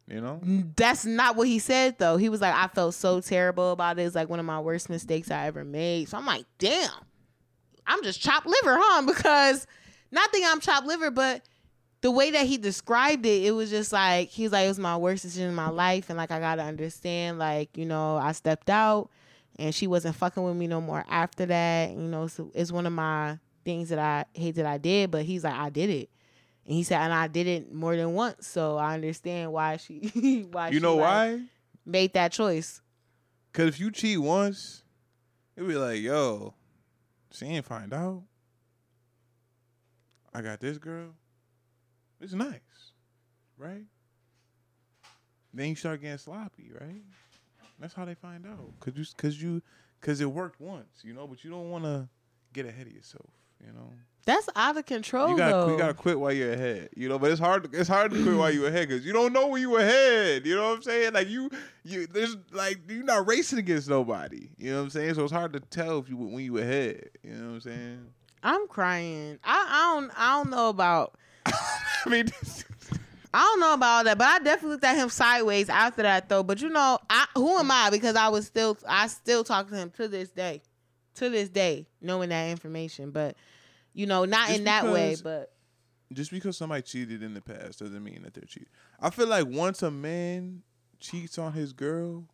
You know? That's not what he said though. He was like, I felt so terrible about it. It's like one of my worst mistakes I ever made. So I'm like, damn. I'm just chopped liver, huh? *laughs* Because not that I'm chopped liver, but the way that he described it, it was just like he was like, it was my worst decision in my life, and like I gotta understand, like you know, I stepped out, and she wasn't fucking with me no more after that. You know, so it's one of my things that I hate that I did, but he's like, I did it. And he said, and I did it more than once, so I understand why she, *laughs* why You she, know like, why? made that choice. Because if you cheat once, it'd be like, yo, she ain't find out. I got this girl. It's nice, right? Then you start getting sloppy, right? That's how they find out. Cause you, cause you, cause it worked once, you know. But you don't want to get ahead of yourself, you know. That's out of control. you gotta, though. you gotta quit while you're ahead, you know. But it's hard, it's hard to quit while you're ahead because you don't know when you're ahead. You know what I'm saying? Like you, you, there's like you're not racing against nobody. You know what I'm saying? So it's hard to tell if you when you ahead. You know what I'm saying? I'm crying. I, I don't I don't know about *laughs* I mean, I don't know about all that, but I definitely looked at him sideways after that though. But you know, I who am I? Because I was still I still talk to him to this day. To this day, knowing that information. But you know, not Just in that way, but just because somebody cheated in the past doesn't mean that they're cheating. I feel like once a man cheats on his girl,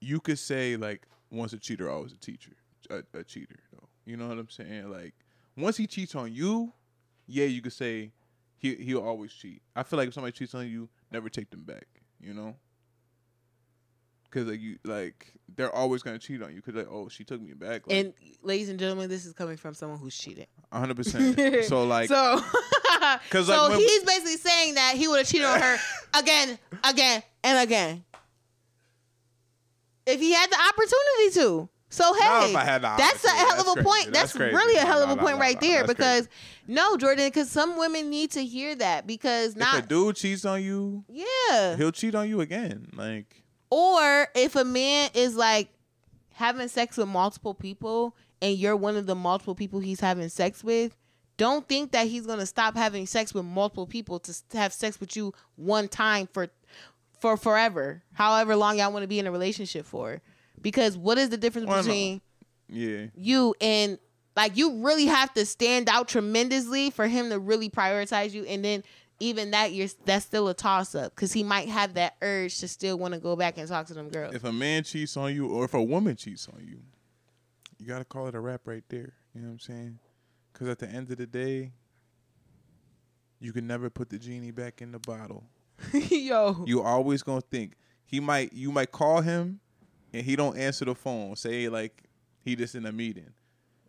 you could say like once a cheater, always a teacher, a, a cheater. Though you know what I'm saying? Like once he cheats on you, yeah, you could say he he'll always cheat. I feel like if somebody cheats on you, never take them back. You know. Cause like you like they're always gonna cheat on you. Cause like oh she took me back. Like, and ladies and gentlemen, this is coming from someone who's cheated. hundred percent. *laughs* So like so, *laughs* 'Cause, so like, he's basically saying that he would have cheated on her *laughs* again, again, and again if he had the opportunity to. So hey, if I had the that's a hell of a crazy. point. That's, That's really a hell of a point no, right no. there. Because no, Jordan, because some women need to hear that because if a dude cheats on you, yeah, he'll cheat on you again. Like or if a man is like having sex with multiple people and you're one of the multiple people he's having sex with, don't think that he's gonna stop having sex with multiple people to have sex with you one time for for forever, however long y'all want to be in a relationship for. Because what is the difference Why not? between yeah, you and like you really have to stand out tremendously for him to really prioritize you and then even that you're that's still a toss up because he might have that urge to still want to go back and talk to them girls if a man cheats on you or if a woman cheats on you, you gotta call it a wrap right there. You know what I'm saying? Because at the end of the day, you can never put the genie back in the bottle. *laughs* yo You always gonna think he might. You might call him, and he don't answer the phone. Say like he just in a meeting.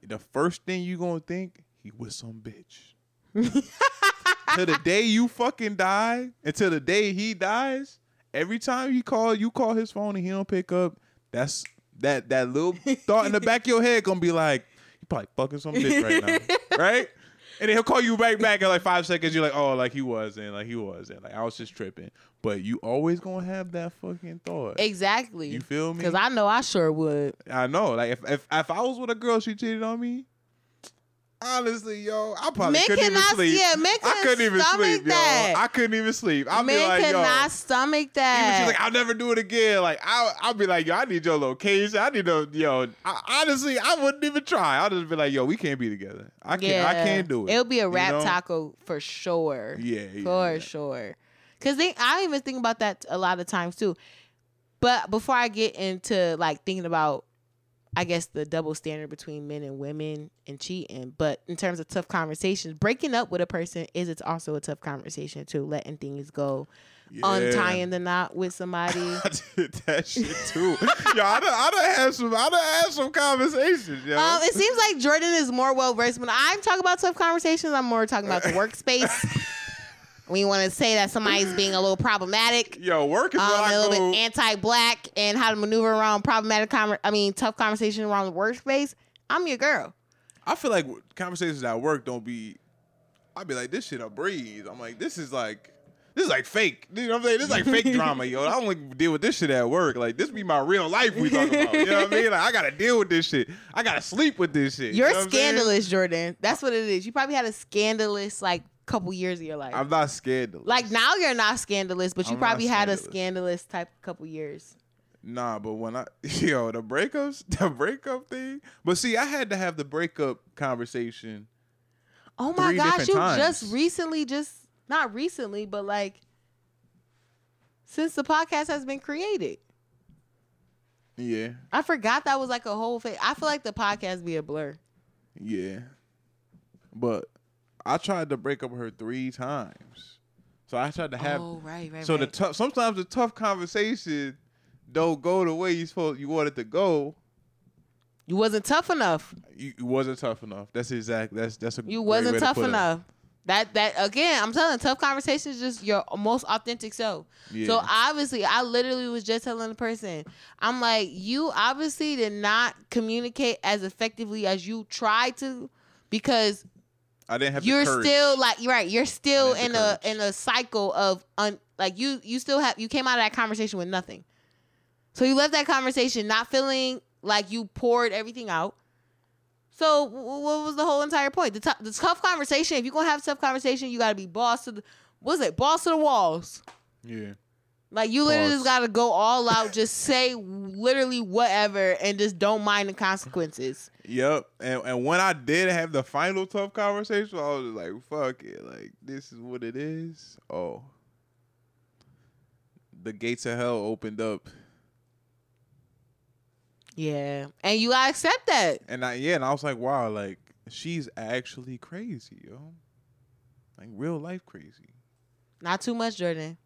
The first thing you gonna think he was some bitch. *laughs* till the day you fucking die, until the day he dies, every time you call, you call his phone and he don't pick up. That's that that little thought in the back of your head gonna be like, you probably fucking some bitch right now, *laughs* right? And then he'll call you right back in like five seconds. You're like, oh, like he wasn't, like he wasn't, like I was just tripping. But you always gonna have that fucking thought. exactly You feel me? because i know i sure would I know. Like if, if if I was with a girl, she cheated on me. Honestly, yo, I probably Men couldn't even sleep. yeah, men I couldn't even stomach sleep, that. yo. I couldn't even sleep. I'd man be like, yo. cannot stomach Even that she's like, I'll never do it again. Like I, I'll be like, yo, I need your location. I need to, yo. I, honestly, I wouldn't even try. I'll just be like, yo, we can't be together. I can't. I can't do it. It'll be a You rap know? taco for sure. Yeah, yeah, for yeah. sure. Cause they, I even think about that a lot of times too. But before I get into like thinking about I guess the double standard between men and women and cheating. But in terms of tough conversations, breaking up with a person is it's also a tough conversation too. Letting things go, untying the knot with somebody. *laughs* I did that shit too. yo, I done, I done had some, I done had some conversations, yo. Um, it seems like Jordan is more well versed. When I talk about tough conversations, I'm more talking about the *laughs* workspace. We want to say that somebody's being a little problematic. yo, work is Um, a little go. bit anti-black and how to maneuver around problematic, I mean, tough conversation around the workspace. I'm your girl. I feel like conversations at work don't be. I'd be like, this shit a breeze. I'm like, this is like, this is like fake. You know what I'm saying? This is like fake *laughs* drama, yo. I don't like deal with this shit at work. Like, this be my real life we talking about. You know what I mean? Like, I gotta deal with this shit. I gotta sleep with this shit. You're you know what I'm saying? scandalous, Jordan. That's what it is. You probably had a scandalous like couple years of your life. I'm not scandalous. like now you're not scandalous, but you I'm probably had a scandalous. type couple years. Nah, but when I *laughs* yo the breakups, *laughs* the breakup thing. But see, I had to have the breakup conversation. Oh my gosh, you times. just recently, just not recently, but like since the podcast has been created. Yeah, I forgot that was like a whole thing. I feel like the podcast be a blur. yeah. But I tried to break up with her three times. So I tried to have. oh right, right. so the tough. Sometimes the tough conversation don't go the way you supposed you wanted it to go. you wasn't tough enough. You, you wasn't tough enough. That's exact. That's that's a. You wasn't way to tough put it. enough. That that again, I'm telling you, tough conversations is just your most authentic self. Yeah. So obviously, I literally was just telling the person, I'm like, you obviously did not communicate as effectively as you tried to, because I didn't have. you're still like you're right. You're still in a in a cycle of un, like you you still have you came out of that conversation with nothing. So you left that conversation not feeling like you poured everything out. So wh- wh- what was the whole entire point? The, tou- the tough conversation. If you're gonna have tough conversation, you gotta be boss to the what's it? Boss to the walls. Yeah. Like you literally just gotta go all out. Just say literally whatever, and just don't mind the consequences. Yep. And and when I did have the final tough conversation, I was like, fuck it. Like, this is what it is. Oh. The gates of hell opened up. Yeah, and you accept that. And I yeah, and I was like, wow, like she's actually crazy, yo. Like real life crazy. Not too much, Jordan.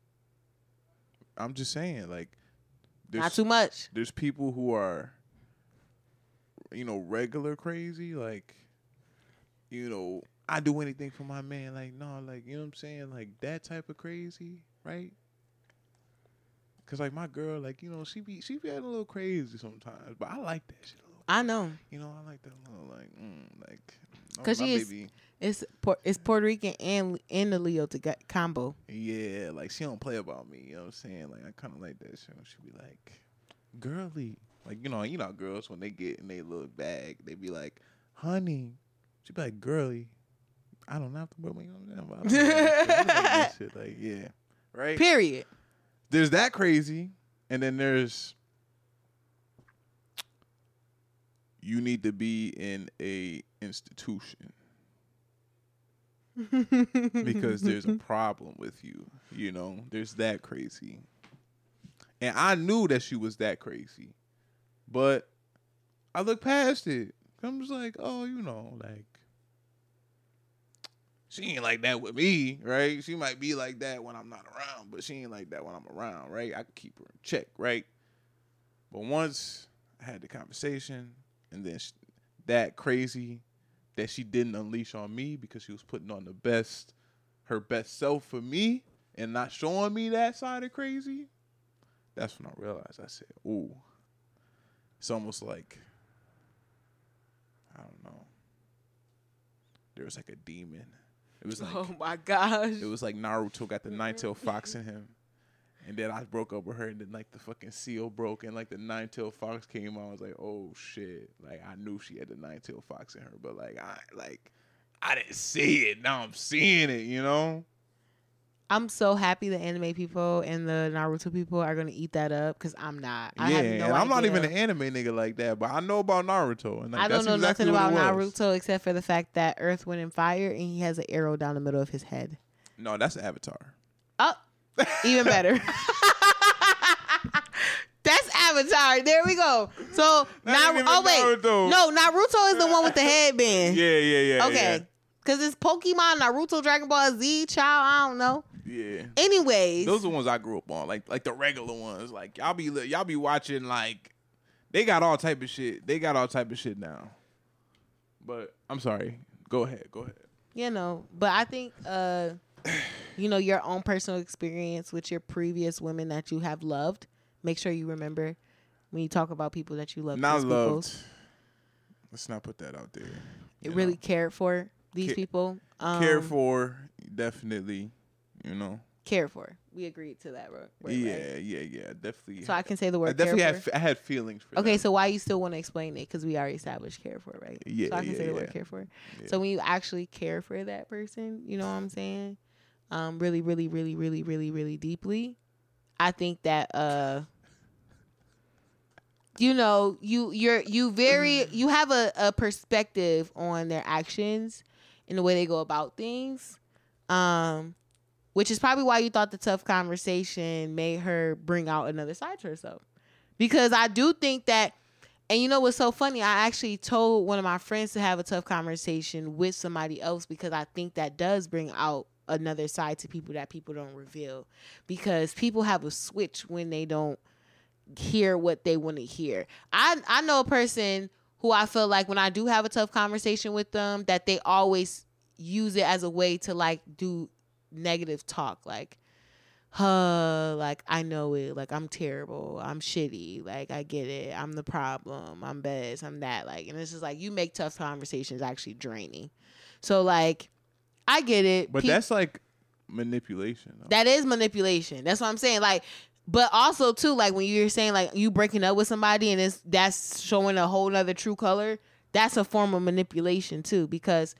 I'm just saying, like there's Not too much. there's people who are you know, regular crazy, like you know, I do anything for my man, like no, like you know what I'm saying, like that type of crazy, right? Cause like my girl, like you know, she be she be acting a little crazy sometimes, but I like that shit a little. I know. You know, I like that little like, mm, like. Cause my she is- baby- It's it's Puerto Rican and and the Leo to get combo. Yeah, like she don't play about me. You know what I'm saying? Like I kind of like that shit. She be like, girly, like you know, you know, girls when they get in their little bag, they be like, honey. She be like, girly. I don't have to put my *laughs* you know, what I'm saying? But I don't like that- I shit. Like yeah, right. Period. There's that crazy, and then there's you need to be in a institution because there's a *laughs* problem with you. You know, there's that crazy. And I knew that she was that crazy, but I look past it. I'm just like, oh, you know, like she ain't like that with me, right? She might be like that when I'm not around, but she ain't like that when I'm around, right? I can keep her in check, right? But once I had the conversation, and then sh that crazy that she didn't unleash on me because she was putting on the best, her best self for me, and not showing me that side of crazy. That's when I realized. I said, "Ooh, it's almost like I don't know. There was like a demon. It was *laughs* oh like oh my gosh. it was like Naruto got the *laughs* nine tail fox in him. And then I broke up with her, and then like the fucking seal broke, and like the nine tail fox came out. I was like, "Oh shit!" Like I knew she had the nine tail fox in her, but like I like I didn't see it. Now I'm seeing it. You know? I'm so happy the anime people and the Naruto people are gonna eat that up because I'm not. I yeah, no and I'm not even an anime nigga like that, but I know about Naruto, and like, I don't know exactly nothing about. Naruto except for the fact that Earth, Wind, and Fire, and he has an arrow down the middle of his head. No, that's Avatar. Oh, even better. *laughs* That's Avatar. There we go. So now, oh wait, Naruto. no, Naruto is the one with the headband. *laughs* Yeah, yeah, yeah. Okay, because it's Pokemon, Naruto, Dragon Ball Z, child. I don't know. Yeah. Anyways, Those are the ones I grew up on, like like the regular ones. Like y'all be y'all be watching like they got all type of shit. They got all type of shit now. But I'm sorry. Go ahead. Go ahead. you know, but I think, uh, *sighs* you know, your own personal experience with your previous women that you have loved. Make sure you remember when you talk about people that you love. Not these people, loved. Let's not put that out there. It really cared for these Ca- people. Um, care for definitely. You know. care for. We agreed to that, bro. Right, yeah, yeah, yeah. Definitely. So I can say the word I definitely care had for. I had feelings for. Okay, them. so why you still want to explain it? Because we already established care for, right? Yeah, So I can yeah, say the word care for. Yeah. So when you actually care for that person, you know what I'm saying? Um, really, really, really, really, really, really deeply. I think that uh you know, you you're you very you have a, a perspective on their actions and the way they go about things. Um which is probably why you thought the tough conversation made her bring out another side to herself. Because I do think that and you know what's so funny? I actually told one of my friends to have a tough conversation with somebody else because I think that does bring out another side to people that people don't reveal. Because people have a switch when they don't hear what they want to hear. I I know a person who I feel like when I do have a tough conversation with them that they always use it as a way to like do negative talk like huh like I know it like I'm terrible I'm shitty like I get it I'm the problem I'm best I'm that like and this is like you make tough conversations actually draining so like I get it But Pe- that's like manipulation. Though. that is manipulation. That's what I'm saying. Like, but also too, like when you're saying like you breaking up with somebody and it's that's showing a whole nother true color. That's a form of manipulation too, because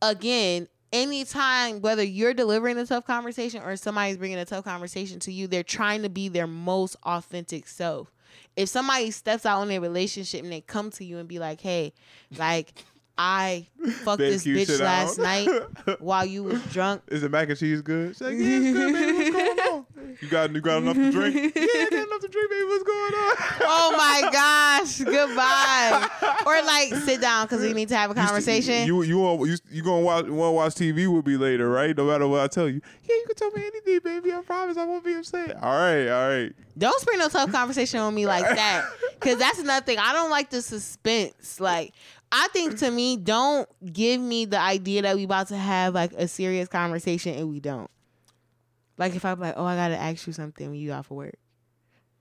again, anytime whether you're delivering a tough conversation or somebody's bringing a tough conversation to you, they're trying to be their most authentic self. If somebody steps out on their relationship and they come to you and be like, "Hey, like." I fucked Babe, this bitch last night *laughs* while you was drunk. Is the mac and cheese good? She's like, yeah, it's good, baby. What's *laughs* going on? You got you got enough to drink? *laughs* yeah, I got enough to drink, baby. What's going on? oh my gosh, goodbye. Or like sit down because we need to have a conversation. You you want you, you gonna watch want to watch TV with me later, right? No matter what I tell you. Yeah, you can tell me anything, baby. I promise I won't be upset. All right, all right. don't spring no tough conversation on me like that. Cause that's another thing. I don't like the suspense. Like I think to me, don't give me the idea that we about to have like a serious conversation and we don't. Like if I'm like, oh, I gotta ask you something when you out for work.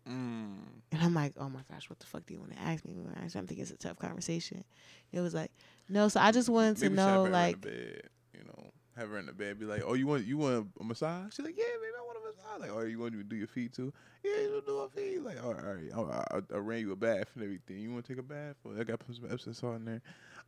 Mm. And I'm like, oh my gosh, what the fuck do you want to ask me? I don't think it's a tough conversation. It was like, no, so I just wanted to Maybe know, like, the bed, you know, have her in the bed, be like, oh, you want you want a massage? She's like, yeah, baby, I want a massage. Like, oh, you want to do your feet too? Yeah, you do my feet? Like, all right, all right, I'll, I'll, I'll arrange you a bath and everything. You want to take a bath? Well, I got put some Epsom salt in there.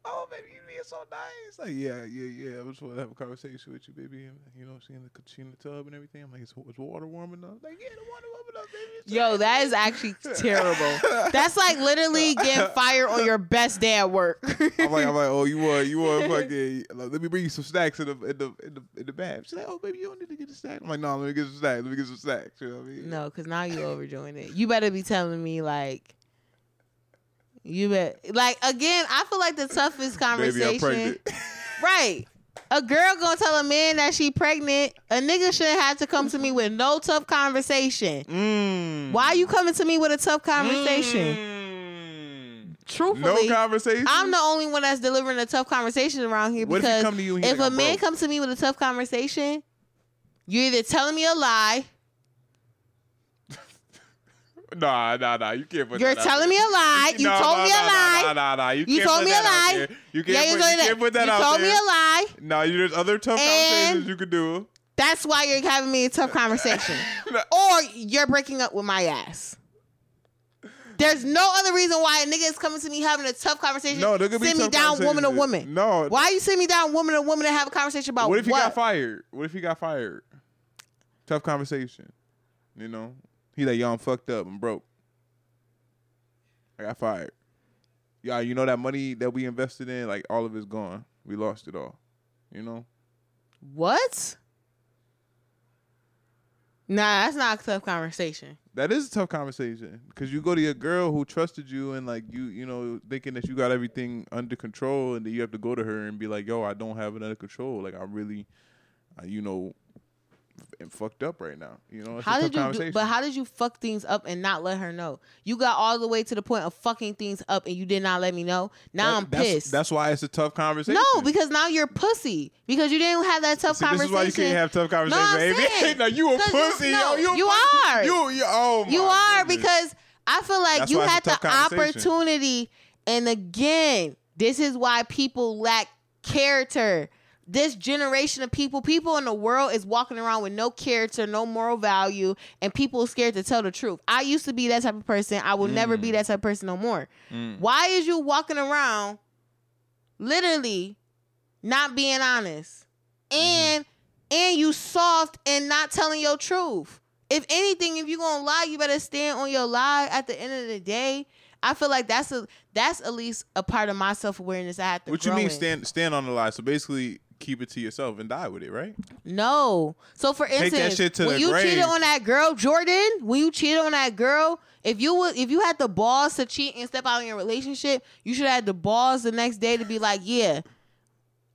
Oh, baby, you being so nice. Like, yeah, yeah, yeah. I just want to have a conversation with you, baby. And, you know, seeing the she in the tub and everything. I'm like, is, is water warm enough? Like, yeah, the water warm enough, baby. It's Yo, nice." that is actually *laughs* terrible. That's like literally *laughs* getting fired on your best day at work. I'm like, I'm like, oh, you want, you want *laughs* fucking? Like, let me bring you some snacks in the in the in the in the bath. She's like, oh, baby, you don't need to get a snack. I'm like, no, let me get some snacks. Let me get some snacks. You know what I mean? no, because now you overdoing it. You better be telling me like, you bet. Like again, I feel like the toughest conversation. pregnant. Right. A girl gonna tell a man that she pregnant. A nigga shouldn't have to come to me with no tough conversation. Mm. Why are you coming to me with a tough conversation? Mm. Truthfully, No conversation. I'm the only one that's delivering a tough conversation around here What if he come to you and he if a man broke? comes to me with a tough conversation, you're either telling me a lie, Nah, nah, nah. You can't put you're that telling me a lie, you Nah, told nah, me a nah, lie, Nah, nah, nah. You, you can't told put me a lie. You can't, yeah, put, you can't put that you out told there. me a lie. No, there's other tough And- conversations you could do. That's why you're having me a tough conversation, *laughs* or you're breaking up with my ass. There's no other reason why a nigga is coming to me having a tough conversation. No, there could be send me down woman to woman. No. Why you send me down woman to woman to have a conversation about What if he what? got fired? What if he got fired? Tough conversation. You know? He like, yo, I'm fucked up. I'm broke. I got fired. Yeah, you know that money that we invested in, like all of it's gone. We lost it all. You know? What? Nah, that's not a tough conversation. That is a tough conversation because you go to your girl who trusted you and like you, you know, thinking that you got everything under control, and then you have to go to her and be like, "Yo, I don't have it under control. Like I really, uh, you know, am fucked up right now. You know, How did you? Do, but how did you fuck things up and not let her know? You got all the way to the point of fucking things up and you did not let me know. Now That- I'm that's, pissed. That's why it's a tough conversation. no, because now you're pussy because you didn't have that tough See, this conversation. is why you can't have tough conversations, I'm baby. *laughs* no, you a 'Cause you- pussy. no, yo, you, you pussy. are. You, you, oh You are goodness. because I feel like That's you why it's a had the opportunity, and again, this is why people lack character. This generation of people, people in the world is walking around with no character, no moral value, and people are scared to tell the truth. I used to be that type of person. I will never be that type of person no more. Mm. Why is you walking around literally not being honest? And and you soft and not telling your truth. If anything, if you're gonna lie, you better stand on your lie at the end of the day. I feel like that's a that's at least a part of my self awareness I have to What you mean in. stand stand on the lie? So basically, keep it to yourself and die with it, right? No. So for instance, shit to when you cheated on that girl, Jordan, when you cheated on that girl, if you would if you had the balls to cheat and step out in your relationship, you should have had the balls the next day to be like, Yeah,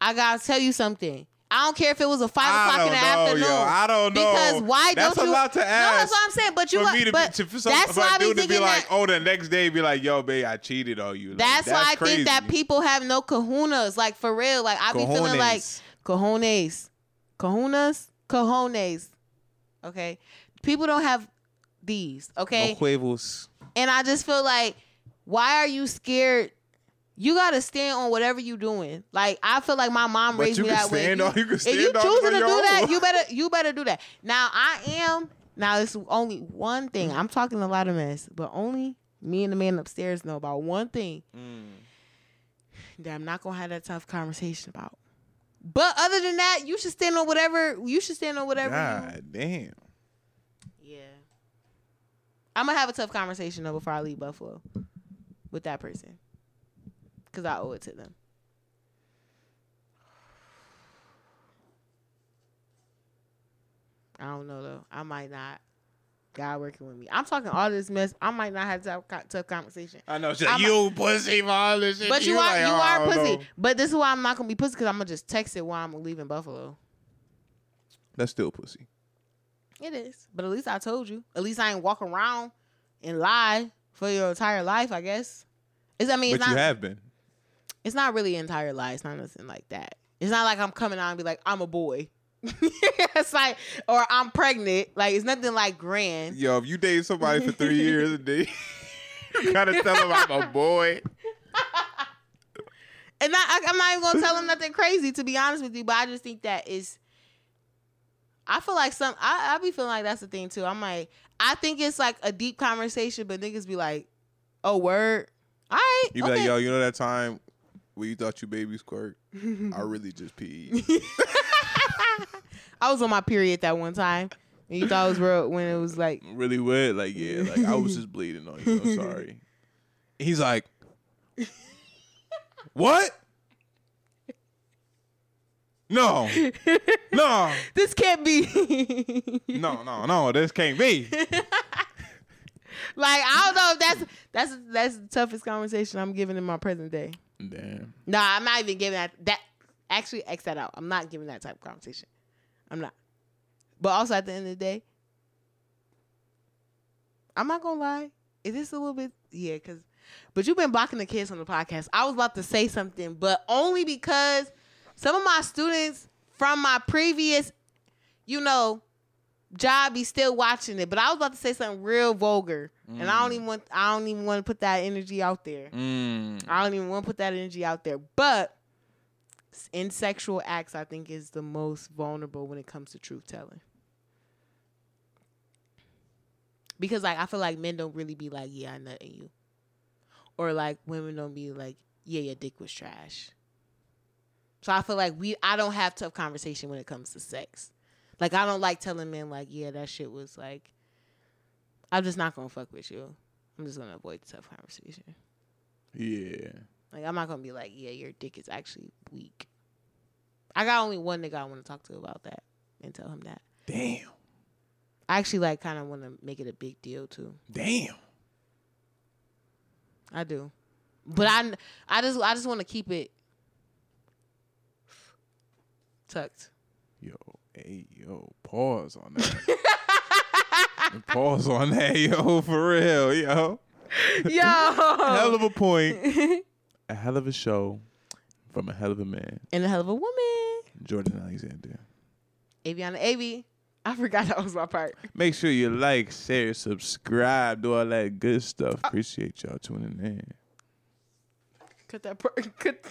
I gotta tell you something. I don't care if it was a five o'clock in the don't know, afternoon. yo. I don't know. Because why That's don't a you? lot to No, ask that's what I'm saying. But you, for me to but be, to, some, that's why a I be to be like, that. oh, the next day be like, yo, babe, I cheated on you. Like, That's, why I think that people have no kahunas. Like for real. Like I be feeling like Cojones. cojones, kahunas, cojones. Okay, people don't have these. Okay, No huevos. and I just feel like, why are you scared? You gotta stand on whatever you're doing. Like I feel like my mom But raised you me that way. stand You- on- you can if you stand on it choosing to do your that, you *laughs* better you better do that. Now I am. Now it's only one thing. I'm talking a lot of mess, but only me and the man upstairs know about one thing Mm. that I'm not gonna have that tough conversation about. But other than that, you should stand on whatever you should stand on whatever. you- God damn. yeah. I'm gonna have a tough conversation though before I leave Buffalo with that person. Cause I owe it to them. I don't know though. I might not. God working with me. I'm talking all this mess. I might not have tough, tough conversation. I know. I'm a- you pussy for all this shit. But you, are like, you are pussy. know. But this is why I'm not gonna be pussy because I'm gonna just text it while I'm leaving Buffalo. That's still pussy. It is. But at least I told you. At least I ain't walk around and lie for your entire life, I guess. Is I mean But you not have been. It's not really an entire lie. It's not nothing like that. It's not like I'm coming out and be like, I'm a boy. *laughs* it's like or I'm pregnant. Like it's nothing like grand. Yo, if you date somebody for three *laughs* years a day, you gotta tell them I'm a boy. And I, I'm not even gonna tell them nothing crazy to be honest with you, but I just think that is I feel like some I, I be feeling like that's the thing too. I'm like, I think it's like a deep conversation, but niggas be like, Oh, word. All right. You be okay. like, yo, you know that time where you thought you baby squirt? *laughs* I really just peed. *laughs* *laughs* I was on my period that one time. And you thought it was real when it was like really wet. Like, yeah, like I was just bleeding on you. I'm sorry. He's like, what? No, no, this can't be no, no, no. This can't be. like I don't know if that's that's that's the toughest conversation I'm giving in my present day. Damn. Nah, I'm not even giving that that actually X that out. I'm not giving that type of conversation. I'm not. But also at the end of the day, I'm not gonna lie. Is this a little bit yeah, cause but you've been blocking the kids on the podcast. I was about to say something, but only because some of my students from my previous, you know, job be still watching it. But I was about to say something real vulgar. And I don't even want I don't even want to put that energy out there. Mm. I don't even want to put that energy out there. But in sexual acts, I think is the most vulnerable when it comes to truth telling. Because like I feel like men don't really be like, yeah, I nut in you, or like women don't be like, yeah, your dick was trash. So I feel like we I don't have tough conversation when it comes to sex. Like I don't like telling men like, yeah, that shit was like. I'm just not gonna fuck with you. I'm just gonna avoid the tough conversation. Yeah. Like I'm not gonna be like, yeah, your dick is actually weak. I got only one nigga I want to talk to about that and tell him that. Damn. I actually like kind of want to make it a big deal too. Damn. I do, but I I just I just want to keep it tucked. Hey, yo, pause on that. pause on that, yo, for real, yo. Yo, Hell of a point. a hell of a show from a hell of a man, and a hell of a woman. Jordan Alexander. Avyana Avi. I forgot that was my part. Make sure you like, share, subscribe, do all that good stuff. Appreciate y'all tuning in. Cut that part. *laughs* Cut.